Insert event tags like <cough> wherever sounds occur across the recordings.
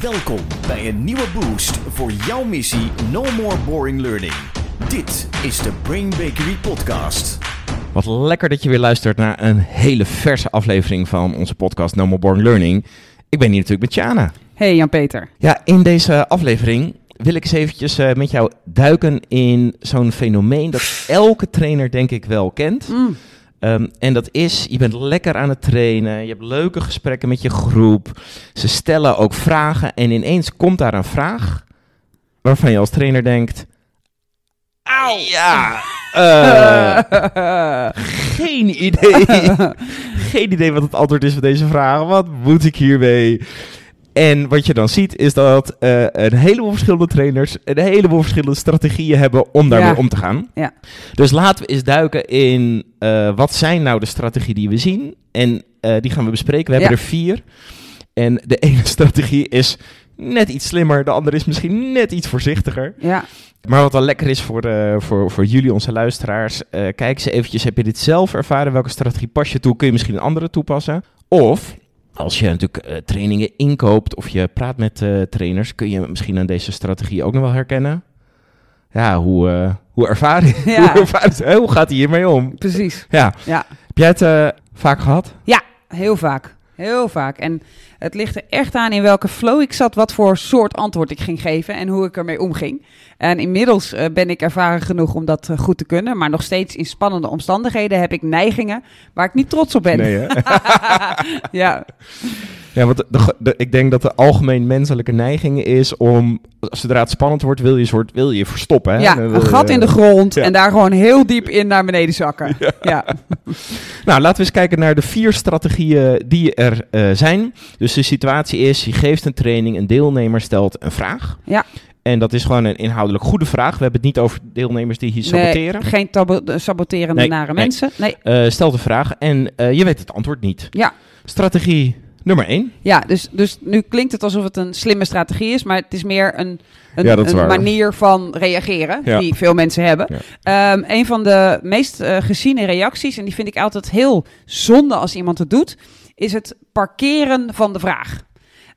Welkom bij een nieuwe boost voor jouw missie No More Boring Learning. Dit is de Brain Bakery Podcast. Wat lekker dat je weer luistert naar een hele verse aflevering van onze podcast No More Boring Learning. Ik ben hier natuurlijk met Jana. Hey Jan-Peter. Ja, in deze aflevering wil ik eens eventjes eh, met jou duiken in zo'n fenomeen dat elke trainer denk ik wel kent. Mm. Ehm, en dat is, je bent lekker aan het trainen, je hebt leuke gesprekken met je groep. Ze stellen ook vragen en ineens komt daar een vraag waarvan je als trainer denkt... Auw! Ja, <laughs> eh, geen idee. <laughs> geen idee wat het antwoord is van deze vraag. Wat moet ik hiermee? En wat je dan ziet is dat eh, een heleboel verschillende trainers een heleboel verschillende strategieën hebben om daarmee Ja. om te gaan. Ja. Dus laten we eens duiken in eh, wat zijn nou de strategieën die we zien. En eh, die gaan we bespreken. We hebben Ja. er vier. En de <laughs> ene strategie is net iets slimmer. De andere is misschien net iets voorzichtiger. Ja, Maar wat wel lekker is voor, voor, voor jullie, onze luisteraars. kijk eens eventjes, heb je dit zelf ervaren? Welke strategie pas je toe? Kun je misschien een andere toepassen? Of, als je natuurlijk eh, trainingen inkoopt of je praat met eh, trainers... kun je misschien aan deze strategie ook nog wel herkennen. Ja, hoe, eh, hoe ervaar je? <laughs> Ja. Hoe, ervaar- hè, hoe gaat hij hiermee om? precies. Ja. Ja. Heb jij het vaak gehad? Ja, heel vaak. Heel vaak. En het ligt er echt aan in welke flow ik zat, wat voor soort antwoord ik ging geven en hoe ik ermee omging. En inmiddels eh, ben ik ervaren genoeg om dat eh, goed te kunnen, maar nog steeds in spannende omstandigheden heb ik neigingen waar ik niet trots op ben. Nee, hè? <laughs> ja, Ja, want de, de- de- ik denk dat de algemeen menselijke neiging is om, zodra het spannend wordt, wil je, soort, wil je verstoppen. Hè? ja een gat in de grond ja. en daar gewoon heel diep in naar beneden zakken. Ja, <laughs> Nou, laten we eens kijken naar de vier strategieën die er eh, zijn. Dus de situatie is, je geeft een training, een deelnemer stelt een vraag. Ja. En dat is gewoon een inhoudelijk goede vraag. We hebben het niet over deelnemers die hier Nee, saboteren. geen tabo- saboterende Nee, nare nee. mensen. Nee, Eh, stel de vraag en eh, je weet het antwoord niet. ja. Strategie nummer één. Ja, dus, dus nu klinkt het alsof het een slimme strategie is, maar het is meer een, een, Ja, een manier van reageren Ja. die veel mensen hebben. Ehm, een van de meest eh, geziene reacties, en die vind ik altijd heel zonde als iemand het doet, is het parkeren van de vraag.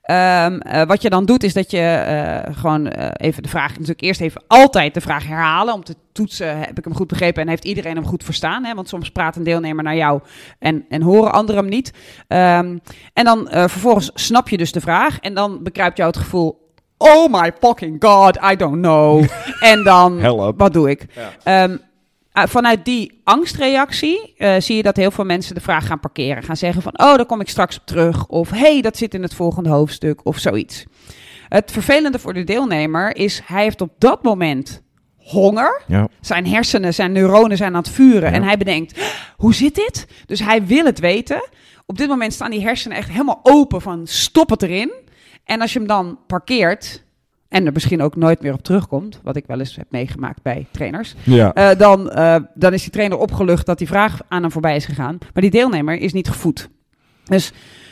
Ehm, eh, wat je dan doet, is dat je eh, gewoon eh, even de vraag, natuurlijk eerst even altijd de vraag herhalen. Om te toetsen, heb ik hem goed begrepen en heeft iedereen hem goed verstaan? Hè? Want soms praat een deelnemer naar jou en, en horen anderen hem niet. Ehm, en dan vervolgens snap je dus de vraag en dan bekruipt jou het gevoel... Oh my fucking god, I don't know. <laughs> en dan, Help. wat doe ik? Ehm, ah, vanuit die angstreactie eh, zie je dat heel veel mensen de vraag gaan parkeren. Gaan zeggen van, oh, daar kom ik straks op terug. Of, hey, dat zit in het volgende hoofdstuk. Of zoiets. Het vervelende voor de deelnemer is, hij heeft op dat moment honger. Ja. Zijn hersenen, zijn neuronen zijn aan het vuren. Ja. En hij bedenkt, hoe zit dit? Dus hij wil het weten. Op dit moment staan die hersenen echt helemaal open van, stop het erin. En als je hem dan parkeert... En er misschien ook nooit meer op terugkomt, wat ik wel eens heb meegemaakt bij trainers. Ja. Eh, dan, eh, dan is die trainer opgelucht dat die vraag aan hem voorbij is gegaan. Maar die deelnemer is niet gevoed. Dus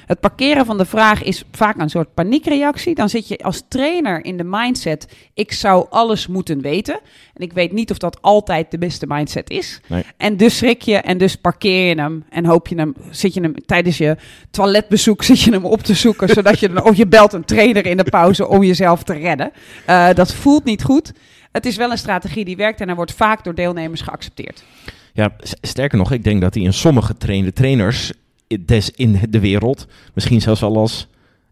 het parkeren van de vraag is vaak een soort paniekreactie. Dan zit je als trainer in de mindset: ik zou alles moeten weten. En ik weet niet of dat altijd de beste mindset is. Nee. En dus schrik je en dus parkeer je hem en hoop je hem, zit je hem tijdens je toiletbezoek <laughs> zit je hem op te zoeken, <laughs> zodat je dan, of je belt een trainer in de pauze om jezelf te redden. Eh, dat voelt niet goed. Het is wel een strategie die werkt en hij wordt vaak door deelnemers geaccepteerd. Ja, sterker nog, ik denk dat hij in sommige trainde trainers des in de wereld misschien zelfs al als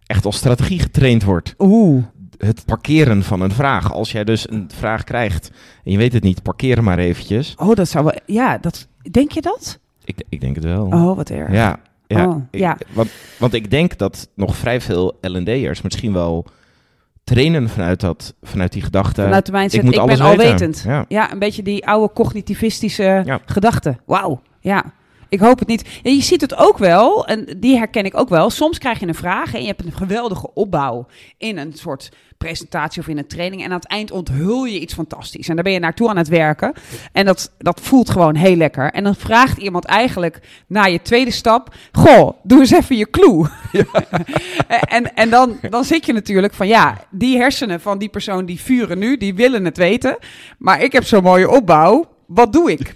echt als strategie getraind wordt. Oeh. Het parkeren van een vraag. Als jij dus een vraag krijgt en je weet het niet, parkeer maar eventjes. Oh, dat zou wel. Ja, dat. Denk je dat? Ik, ik denk het wel. Oh, wat erg. Ja, ja, Oh, ik- ja. Want, want ik denk dat nog vrij veel L&D'ers misschien wel trainen vanuit, dat, vanuit die gedachte. Vanuit de mindset, ik moet ik, alles ben weten. alwetend. Ja. Ja. een beetje die oude cognitivistische Ja. gedachte. Wauw, ja. Ik hoop het niet. Ja, je ziet het ook wel, en die herken ik ook wel. Soms krijg je een vraag en je hebt een geweldige opbouw in een soort presentatie of in een training. En aan het eind onthul je iets fantastisch. En daar ben je naartoe aan het werken. En dat, dat voelt gewoon heel lekker. En dan vraagt iemand eigenlijk na je tweede stap: Goh, doe eens even je clue. <laughs> en en dan, dan zit je natuurlijk van ja, die hersenen van die persoon die vuren nu, die willen het weten. Maar ik heb zo'n mooie opbouw. Wat doe ik?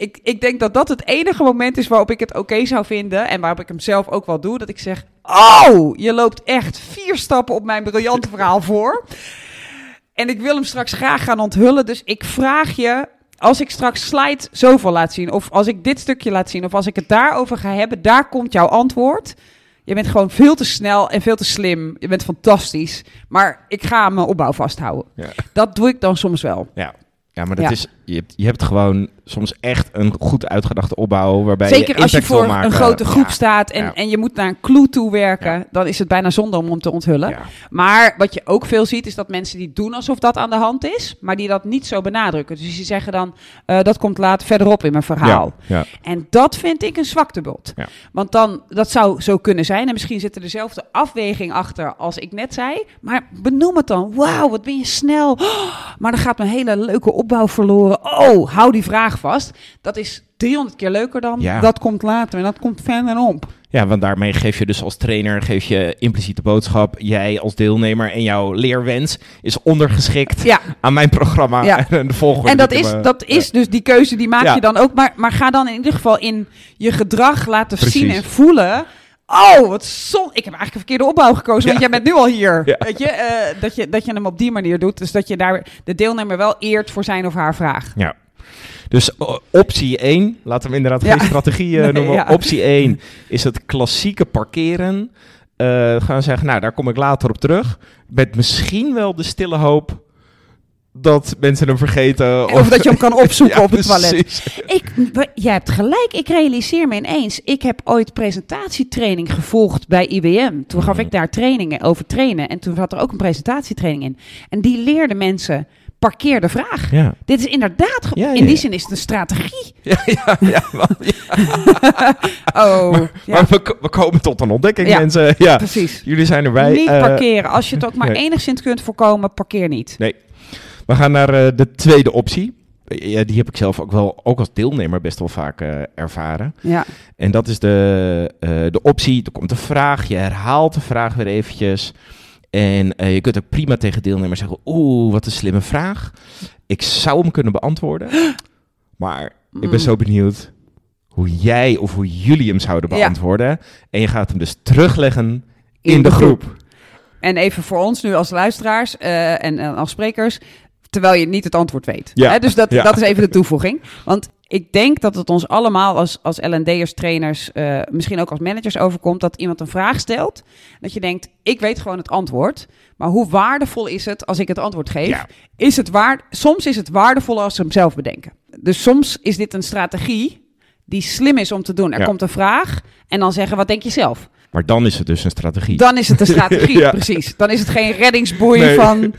Ik, ik denk dat dat het enige moment is waarop ik het oké zou vinden. En waarop ik hem zelf ook wel doe. Dat ik zeg: Oh, je loopt echt vier stappen op mijn briljante <laughs> verhaal voor. En ik wil hem straks graag gaan onthullen. Dus ik vraag je. Als ik straks slide zoveel laat zien, of als ik dit stukje laat zien, of als ik het daarover ga hebben, daar komt jouw antwoord. Je bent gewoon veel te snel en veel te slim. Je bent fantastisch. Maar ik ga mijn opbouw vasthouden. Ja. Dat doe ik dan soms wel. Ja, ja maar dat Ja. is, je, hebt, je hebt gewoon soms echt een goed uitgedachte opbouw waarbij Zeker je als je voor een grote groep Ja. staat en, Ja. en je moet naar een clue toe werken, Ja. dan is het bijna zonde om hem te onthullen. Maar wat je ook veel ziet, is dat mensen die doen alsof dat aan de hand is, maar die dat niet zo benadrukken. Dus die zeggen dan, eh, dat komt later verderop in mijn verhaal. En dat vind ik een zwaktebod. Want dan, dat zou zo kunnen zijn. En misschien zit er dezelfde afweging achter als ik net zei. Maar benoem het dan. Wauw, wat ben je snel. Oh, <gasps> maar dan gaat mijn hele leuke opbouw verloren. Oh, hou die vraag vast. Dat is 300 keer leuker dan. Ja. Dat komt later en dat komt verderop. Ja, want daarmee geef je dus als trainer geef je impliciete boodschap. Jij als deelnemer en jouw leerwens is ondergeschikt Ja. aan mijn programma Ja. <laughs> en de volgorde. En dat is, dat is dus die keuze die maak je dan ook. Maar, maar ga dan in ieder geval in je gedrag laten Precies. zien en voelen. Oh, wat zon. Ik heb eigenlijk een verkeerde opbouw gekozen, want Ja. jij bent nu al hier. Ja. Weet je, eh, dat je, dat je hem op die manier doet. Dus dat je daar de deelnemer wel eert voor zijn of haar vraag. Ja. Dus optie 1, laten we hem inderdaad Ja. geen strategie eh, <laughs> Nee, noemen. ja. Optie 1 is het klassieke parkeren. Eh, gaan zeggen, nou daar kom ik later op terug. Met misschien wel de stille hoop dat mensen hem vergeten. Of dat je hem kan <laughs> opzoeken Ja, op het toilet. Ik, jij hebt gelijk, ik realiseer me ineens. Ik heb ooit presentatietraining gevolgd bij IBM. Toen gaf ik daar trainingen over trainen. En toen zat er ook een presentatietraining in. En die leerde mensen, parkeer de vraag. Ja. Dit is inderdaad, ge- Ja, ja, in die zin is het een strategie. <laughs> Ja, ja, ja, <laughs> Oh, Maar we, ko- we komen tot een ontdekking, mensen. <laughs> Ja, precies. jullie zijn erbij. niet Eh, parkeren. Als je het ook maar nee. enigszins kunt voorkomen, parkeer niet. nee. We gaan naar eh, de tweede optie. Ja, die heb ik zelf ook wel, ook als deelnemer, best wel vaak eh, ervaren. Ja, En dat is de, eh, de optie, er komt een vraag, je herhaalt de vraag weer eventjes. En eh, je kunt ook prima tegen deelnemers zeggen, oeh, wat een slimme vraag. Ik zou hem kunnen beantwoorden, maar ik ben Mm. zo benieuwd hoe jij of hoe jullie hem zouden Ja. beantwoorden. En je gaat hem dus terugleggen in, de, groep. En even voor ons nu als luisteraars eh, en, en als sprekers, terwijl je niet het antwoord weet. Ja. Hè, dus dat, Ja. dat is even de toevoeging. Want ik denk dat het ons allemaal als, als L&D'ers, trainers, eh, misschien ook als managers overkomt, dat iemand een vraag stelt. Dat je denkt, ik weet gewoon het antwoord. Maar hoe waardevol is het als ik het antwoord geef? Ja. Is het waar, soms is het waardevoller als ze hem zelf bedenken. Dus soms is dit een strategie die slim is om te doen. Er Ja. komt een vraag en dan zeggen, wat denk je zelf? Maar dan is het dus een strategie. Dan is het een strategie, <laughs> Ja. precies. Dan is het geen reddingsboei Nee. van...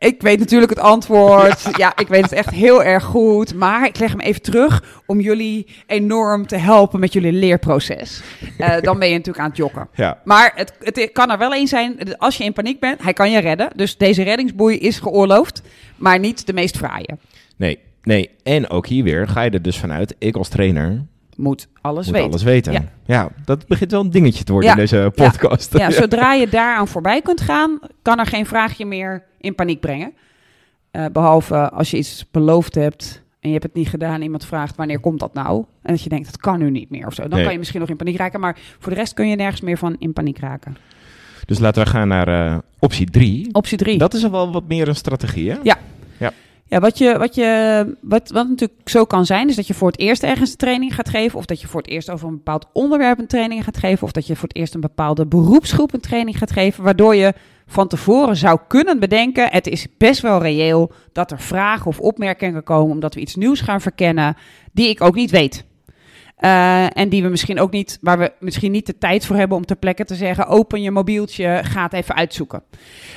Ik weet natuurlijk het antwoord. Ja. ik weet het echt heel erg goed. Maar ik leg hem even terug om jullie enorm te helpen met jullie leerproces. Eh, <laughs> dan ben je natuurlijk aan het jokken. Ja, Maar het, het kan er wel één zijn, als je in paniek bent, hij kan je redden. Dus deze reddingsboei is geoorloofd, maar niet de meest fraaie. nee, nee. En ook hier weer ga je er dus vanuit, ik als trainer Moet alles moet weten. alles weten. Ja. Ja. dat begint wel een dingetje te worden Ja. in deze podcast. <laughs> Ja, zodra je daaraan voorbij kunt gaan, kan er geen vraagje meer in paniek brengen. Eh, behalve als je iets beloofd hebt en je hebt het niet gedaan. Iemand vraagt wanneer komt dat nou? En dat je denkt, dat kan nu niet meer of zo. Dan Nee. kan je misschien nog in paniek raken. Maar voor de rest kun je nergens meer van in paniek raken. Dus laten we gaan naar eh, optie 3. Optie 3. Dat is al wel wat meer een strategie, hè? Ja, wat, je, wat, je, wat, wat natuurlijk zo kan zijn, is dat je voor het eerst ergens een training gaat geven. Of dat je voor het eerst over een bepaald onderwerp een training gaat geven. Of dat je voor het eerst een bepaalde beroepsgroep een training gaat geven. Waardoor je van tevoren zou kunnen bedenken: het is best wel reëel dat er vragen of opmerkingen komen. omdat we iets nieuws gaan verkennen. die ik ook niet weet. Eh, en die we misschien ook niet, waar we misschien niet de tijd voor hebben om ter plekke te zeggen: open je mobieltje, ga het even uitzoeken.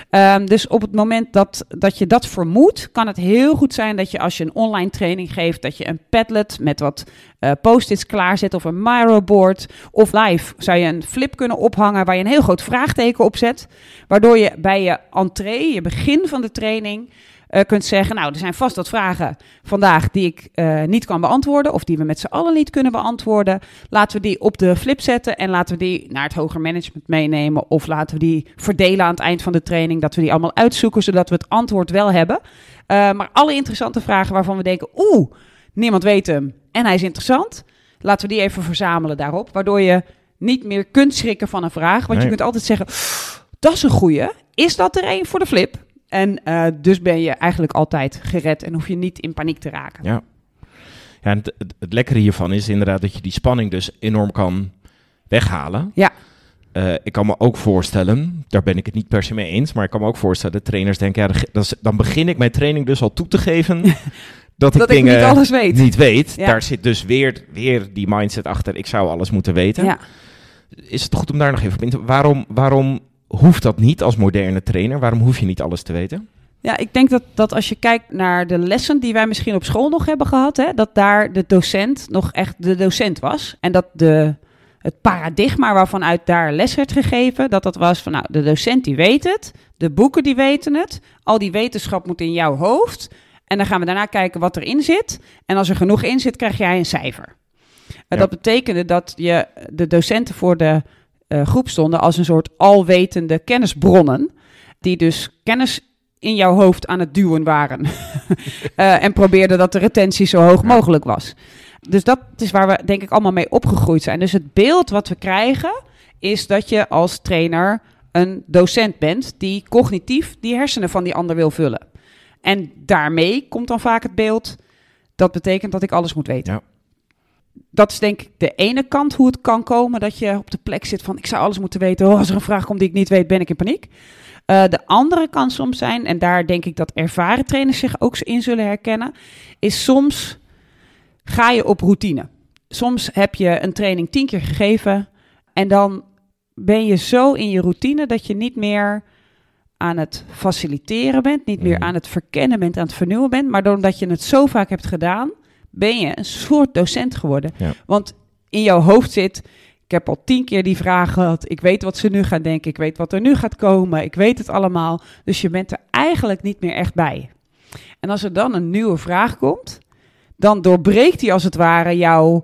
Ehm, dus op het moment dat, dat je dat vermoedt, kan het heel goed zijn dat je als je een online training geeft, dat je een Padlet met wat eh, post-its klaarzet of een Miro-board of live zou je een flip kunnen ophangen waar je een heel groot vraagteken op zet, waardoor je bij je entree, je begin van de training, eh, kunt zeggen, nou, er zijn vast wat vragen vandaag die ik eh, niet kan beantwoorden of die we met z'n allen niet kunnen beantwoorden. Laten we die op de flip zetten en laten we die naar het hoger management meenemen of laten we die verdelen aan het eind van de training, dat we die allemaal uitzoeken zodat we het antwoord wel hebben. Eh, maar alle interessante vragen waarvan we denken, oeh, niemand weet hem. en hij is interessant. Laten we die even verzamelen daarop, waardoor je niet meer kunt schrikken van een vraag. Want Nee. je kunt altijd zeggen, dat is een goeie. Is dat er een voor de flip? En eh, dus ben je eigenlijk altijd gered en hoef je niet in paniek te raken. Ja. Ja, en het, het, het lekkere hiervan is inderdaad dat je die spanning dus enorm kan weghalen. Ja. Eh, ik kan me ook voorstellen, daar ben ik het niet per se mee eens, maar ik kan me ook voorstellen dat trainers denken, ja, dan- begin ik mijn training dus al toe te geven <laughs> dat ik Dat ik dingen niet alles weet. niet weet. Ja. Daar zit dus weer, weer die mindset achter, ik zou alles moeten weten. Ja. Is het goed om daar nog even op in te... Waarom, waarom hoeft dat niet als moderne trainer? Waarom hoef je niet alles te weten? Ja, ik denk dat, dat als je kijkt naar de lessen die wij misschien op school nog hebben gehad, hè, dat daar de docent nog echt de docent was. En dat de, het paradigma waarvan uit daar les werd gegeven, dat dat was van nou, de docent die weet het, de boeken die weten het, al die wetenschap moet in jouw hoofd. En dan gaan we daarna kijken wat erin zit. En als er genoeg in zit, krijg jij een cijfer. En Ja. Dat betekende dat je de docenten voor de eh, groep stonden als een soort alwetende kennisbronnen, die dus kennis in jouw hoofd aan het duwen waren. <laughs> Eh, en probeerden dat de retentie zo hoog mogelijk was. Dus dat is waar we denk ik allemaal mee opgegroeid zijn. Dus het beeld wat we krijgen is dat je als trainer een docent bent die cognitief die hersenen van die ander wil vullen. En daarmee komt dan vaak het beeld dat betekent dat ik alles moet weten. Ja. Dat is denk ik de ene kant hoe het kan komen dat je op de plek zit van ik zou alles moeten weten. Oh, als er een vraag komt die ik niet weet, ben ik in paniek. Eh, de andere kan soms zijn, en daar denk ik dat ervaren trainers zich ook in zullen herkennen, is soms ga je op routine. Soms heb je een training tien keer gegeven en dan ben je zo in je routine dat je niet meer aan het faciliteren bent, niet meer Mhm. aan het verkennen bent, aan het vernieuwen bent, maar doordat je het zo vaak hebt gedaan, ben je een soort docent geworden. Ja. Want in jouw hoofd zit, ik heb al tien keer die vraag gehad, ik weet wat ze nu gaan denken, ik weet wat er nu gaat komen, ik weet het allemaal. Dus je bent er eigenlijk niet meer echt bij. En als er dan een nieuwe vraag komt, dan doorbreekt die als het ware jouw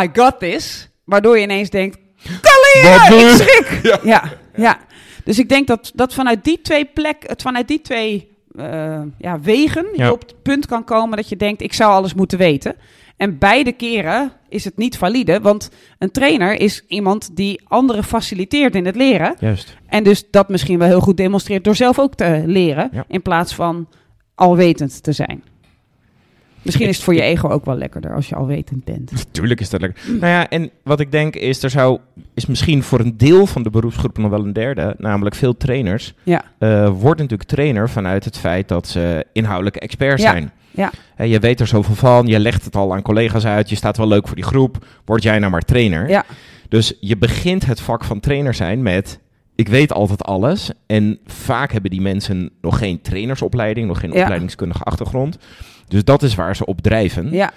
I got this, waardoor je ineens denkt, doe ik je?" schrik. Ja. Ja, ja. Dus ik denk dat, dat vanuit die twee plekken, het vanuit die twee eh, ja, wegen, Ja. je op het punt kan komen dat je denkt, ik zou alles moeten weten. En beide keren is het niet valide, want een trainer is iemand die anderen faciliteert in het leren. Juist. En dus dat misschien wel heel goed demonstreert door zelf ook te leren, Ja. in plaats van alwetend te zijn. Misschien is het voor je ego ook wel lekkerder als je alwetend bent. <laughs> Natuurlijk is dat lekker. Nou ja, en wat ik denk is, er zou, is misschien voor een deel van de beroepsgroep nog wel een derde, namelijk veel trainers, Ja, eh wordt natuurlijk trainer vanuit het feit dat ze inhoudelijke experts Ja, zijn. ja. Hè, je weet er zoveel van, je legt het al aan collega's uit, je staat wel leuk voor die groep, word jij nou maar trainer. Ja. Dus je begint het vak van trainer zijn met, ik weet altijd alles. En vaak hebben die mensen nog geen trainersopleiding, nog geen Ja. opleidingskundige achtergrond. Dus dat is waar ze op drijven. ja,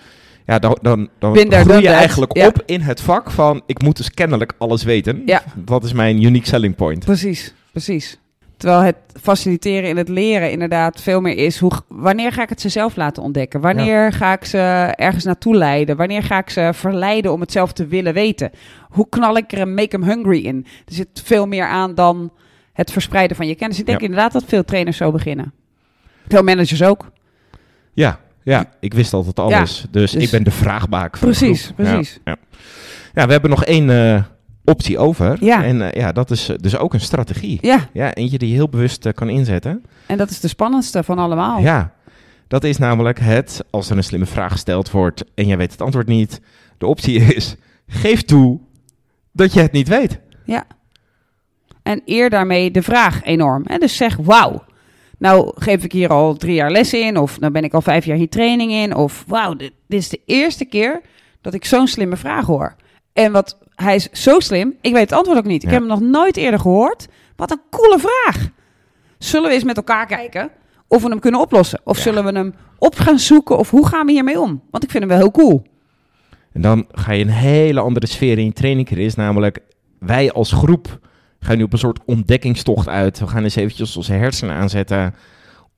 Ja, dan, dan, dan groei je eigenlijk Ja. op in het vak van, ik moet dus kennelijk alles weten. Ja. Dat is mijn unique selling point. precies, precies. Terwijl het faciliteren in het leren inderdaad veel meer is, hoe, wanneer ga ik het ze zelf laten ontdekken? Wanneer ga ik ze ergens naartoe leiden? Wanneer ga ik ze verleiden om het zelf te willen weten? Hoe knal ik er een make them hungry in? Er zit veel meer aan dan het verspreiden van je kennis. Ik denk Ja. inderdaad dat veel trainers zo beginnen. Veel managers ook. Ja, ja, ik wist altijd alles. dus, dus- ik ben de vraagbaak van Precies, precies. Ja, ja. ja, we hebben nog één eh, optie over. Ja. En eh, ja, dat is eh, dus ook een strategie. Ja, Ja, eentje die je heel bewust kan inzetten. en dat is de spannendste van allemaal. Ja, dat is namelijk het, als er een slimme vraag gesteld wordt en jij weet het antwoord niet. De optie is, geef toe dat je het niet weet. En eer daarmee de vraag enorm. En dus zeg, wauw, nou geef ik hier al drie jaar les in, of nou ben ik al vijf jaar hier training in, of wauw, dit, dit is de eerste keer dat ik zo'n slimme vraag hoor. En wat, hij is zo slim, ik weet het antwoord ook niet. Ik Ja. heb hem nog nooit eerder gehoord. Wat een coole vraag. Zullen we eens met elkaar kijken of we hem kunnen oplossen? Of Ja. zullen we hem op gaan zoeken, of hoe gaan we hiermee om? Want ik vind hem wel heel cool. En dan ga je een hele andere sfeer in je training. Namelijk, wij als groep gaan nu op een soort ontdekkingstocht uit. We gaan eens eventjes onze hersenen aanzetten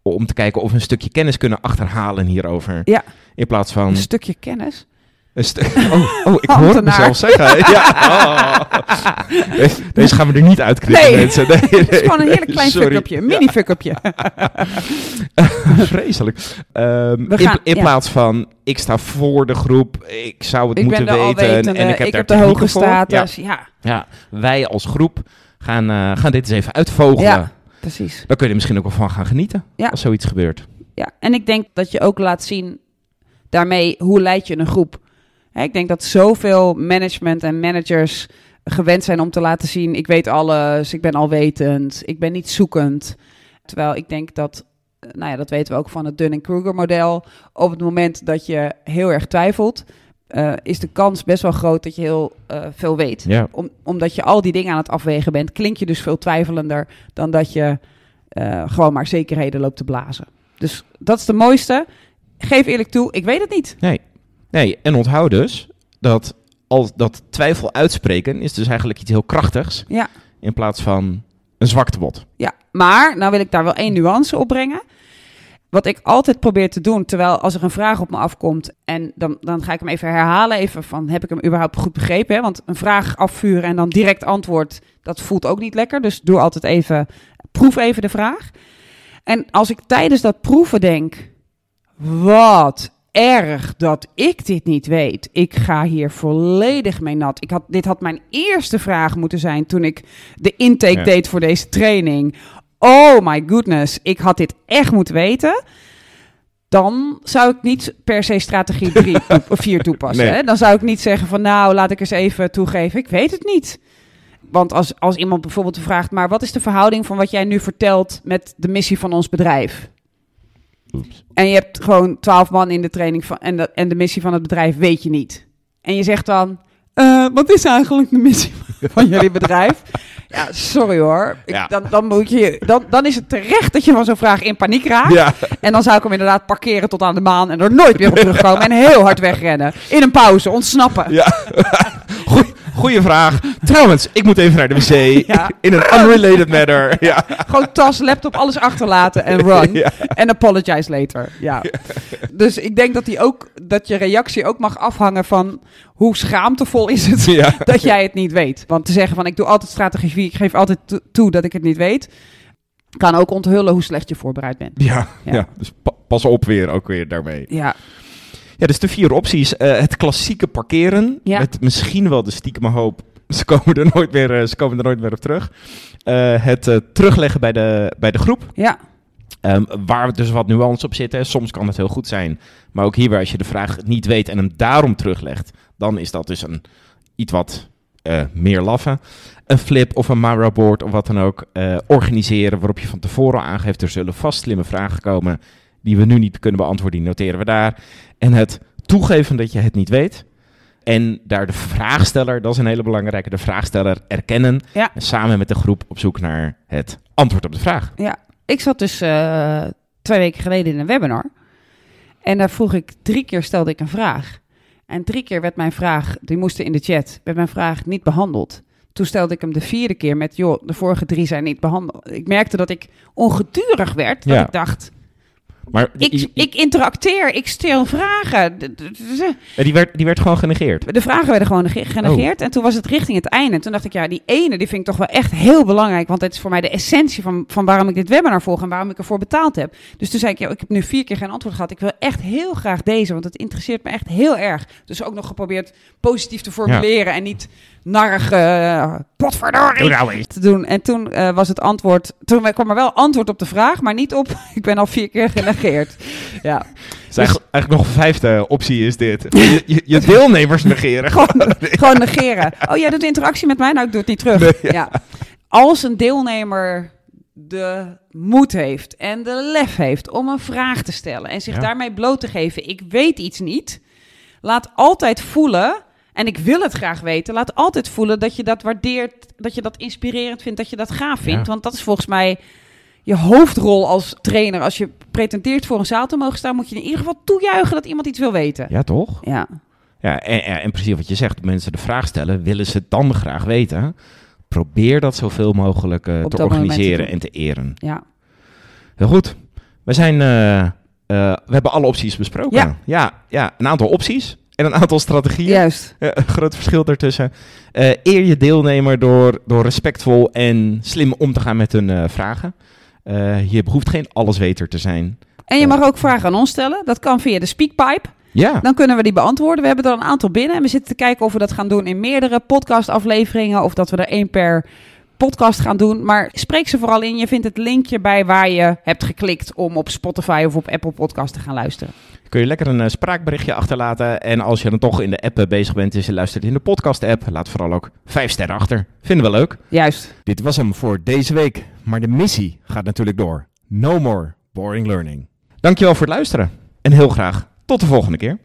om te kijken of we een stukje kennis kunnen achterhalen hierover. Ja. In plaats van, Een stukje kennis. Een stu- <laughs> oh, oh, ik hoor het mezelf zeggen. Ja. Oh. <laughs> Deze, deze gaan we er niet uitknippen, Nee. mensen. Nee, Het is gewoon een heerlijk klein fuck-upje. Een mini fuck-upje. <laughs> Vreselijk. Ehm, in gaan- in ja. plaats van, ik sta voor de groep, ik zou het ik moeten weten. en ik heb, daar de hoge status. Ja, Ja, ja, wij als groep gaan, eh, gaan dit eens even uitvogelen. Ja. precies. Daar kun je er misschien ook wel van gaan genieten, Ja. als zoiets gebeurt. Ja, en ik denk dat je ook laat zien daarmee hoe leid je een groep. Hè, ik denk dat zoveel management en managers gewend zijn om te laten zien: ik weet alles, ik ben alwetend, ik ben niet zoekend. Terwijl ik denk dat, eh, nou ja, dat weten we ook van het Dunning-Kruger-model. Op het moment dat je heel erg twijfelt, eh, is de kans best wel groot dat je heel eh, veel weet. Ja. Om, omdat je al die dingen aan het afwegen bent, klink je dus veel twijfelender dan dat je eh, gewoon maar zekerheden loopt te blazen. Dus dat is de mooiste. Geef eerlijk toe, ik weet het niet. Nee. nee, en onthoud dus dat, al, dat twijfel uitspreken is dus eigenlijk iets heel krachtigs. Ja. In plaats van een zwaktebod. Ja, maar nou wil ik daar wel één nuance op brengen. Wat ik altijd probeer te doen, terwijl als er een vraag op me afkomt en dan, dan ga ik hem even herhalen, even van heb ik hem überhaupt goed begrepen? Hè? Want een vraag afvuren en dan direct antwoord, dat voelt ook niet lekker. Dus doe altijd even, proef even de vraag. En als ik tijdens dat proeven denk, wat erg dat ik dit niet weet. Ik ga hier volledig mee nat. Ik had, dit had mijn eerste vraag moeten zijn toen ik de intake Ja. deed voor deze training. Oh my goodness, ik had dit echt moeten weten. Dan zou ik niet per se strategie 3 <laughs> of 4 toepassen. Nee. Hè? Dan zou ik niet zeggen van nou, laat ik eens even toegeven. Ik weet het niet. Want als, als iemand bijvoorbeeld vraagt, maar wat is de verhouding van wat jij nu vertelt met de missie van ons bedrijf? Oeps. En je hebt gewoon twaalf man in de training van, en, de, en de missie van het bedrijf weet je niet. En je zegt dan, eh, wat is eigenlijk de missie <laughs> van jullie bedrijf? Ja, sorry hoor. Ik- Ja. dan, dan, moet je, dan, dan is het terecht dat je van zo'n vraag in paniek raakt. Ja, En dan zou ik hem inderdaad parkeren tot aan de maan en er nooit meer op terugkomen. En heel hard wegrennen. In een pauze, ontsnappen. ja. <laughs> Goeie, goeie vraag. Trouwens, ik moet even naar de wc. Ja. In een unrelated matter. <laughs> Ja. Gewoon tas, laptop, alles achterlaten en run. <laughs> En apologize later. Ja. Dus ik denk dat, die ook, dat je reactie ook mag afhangen van hoe schaamtevol is het <laughs> dat jij het niet weet. Want te zeggen van ik doe altijd strategie 4, ik geef altijd to- toe dat ik het niet weet, kan ook onthullen hoe slecht je voorbereid bent. Ja, Ja. ja. dus pa- pas op weer ook weer daarmee. Ja, Ja, dus de vier opties. Eh, het klassieke parkeren. Ja. Met misschien wel de stiekeme hoop. Ze komen er nooit meer, eh, ze komen er nooit meer op terug. Eh, het terugleggen bij de, bij de groep. ja, Ehm, waar dus wat nuance op zitten. Soms kan het heel goed zijn. Maar ook hierbij, als je de vraag niet weet en hem daarom teruglegt, dan is dat dus een iets wat meer laffen. Een flip of een Mara board of wat dan ook organiseren, waarop je van tevoren aangeeft, er zullen vast slimme vragen komen die we nu niet kunnen beantwoorden, die noteren we daar. En het toegeven dat je het niet weet. En daar de vraagsteller, dat is een hele belangrijke, de vraagsteller erkennen. Ja. En samen met de groep op zoek naar het antwoord op de vraag. ja. Ik zat dus eh, twee weken geleden in een webinar. En daar vroeg ik, drie keer stelde ik een vraag. En drie keer werd mijn vraag, die moesten in de chat, werd mijn vraag niet behandeld. Toen stelde ik hem de vierde keer met, joh, de vorige drie zijn niet behandeld. Ik merkte dat ik ongedurig werd. Dat Ja. ik dacht, Maar ik, ik interacteer, ik stel vragen. Eh, die, werd, die werd gewoon genegeerd. de vragen werden gewoon nege- genegeerd. En toen was het richting het einde. En toen dacht ik, ja, die ene, die vind ik toch wel echt heel belangrijk. Want het is voor mij de essentie van, van waarom ik dit webinar volg en waarom ik ervoor betaald heb. Dus toen zei ik, ja, ik heb nu vier keer geen antwoord gehad. Ik wil echt heel graag deze, want het interesseert me echt heel erg. Dus ook nog geprobeerd positief te formuleren en niet narrig, uh, potverdorie, nou te doen. En toen eh, was het antwoord, toen kwam er wel antwoord op de vraag, maar niet op, <laughs> ik ben al vier keer genegeerd. Ja, Dus eigenlijk, eigenlijk nog een vijfde optie is dit. <laughs> Je, je, je deelnemers negeren. gewoon, <laughs> gewoon negeren. Oh, jij doet interactie met mij? Nou, ik doe het niet terug. ja. Als een deelnemer de moed heeft en de lef heeft om een vraag te stellen en zich Ja. daarmee bloot te geven, ik weet iets niet, laat altijd voelen, en ik wil het graag weten, laat altijd voelen dat je dat waardeert, dat je dat inspirerend vindt, dat je dat gaaf vindt. Ja. Want dat is volgens mij je hoofdrol als trainer. Als je pretenteert voor een zaal te mogen staan, moet je in ieder geval toejuichen dat iemand iets wil weten. Ja, toch? Ja. Ja, en, en, precies wat je zegt. Mensen de vraag stellen, willen ze het dan graag weten? Probeer dat zoveel mogelijk eh, te organiseren en te eren. ja. Heel goed. We zijn... eh, eh, we hebben alle opties besproken. Ja. ja. Ja, een aantal opties. En een aantal strategieën. Juist. Groot verschil daartussen. Eh, eer je deelnemer door, door respectvol en slim om te gaan met hun eh, vragen. Eh, je behoeft geen allesweter te zijn. En je mag ook vragen aan ons stellen. Dat kan via de Speakpipe. Ja, Dan kunnen we die beantwoorden. We hebben er een aantal binnen. En we zitten te kijken of we dat gaan doen in meerdere podcastafleveringen. Of dat we er één per podcast gaan doen. Maar spreek ze vooral in. Je vindt het linkje bij waar je hebt geklikt om op Spotify of op Apple Podcast te gaan luisteren. kun je lekker een eh, spraakberichtje achterlaten. En als je dan toch in de app eh, bezig bent, dus je luistert in de podcast-app, laat vooral ook vijf sterren achter. Vinden we leuk. Juist. Dit was hem voor deze week. Maar de missie gaat natuurlijk door. No more boring learning. Dankjewel voor het luisteren. En heel graag tot de volgende keer.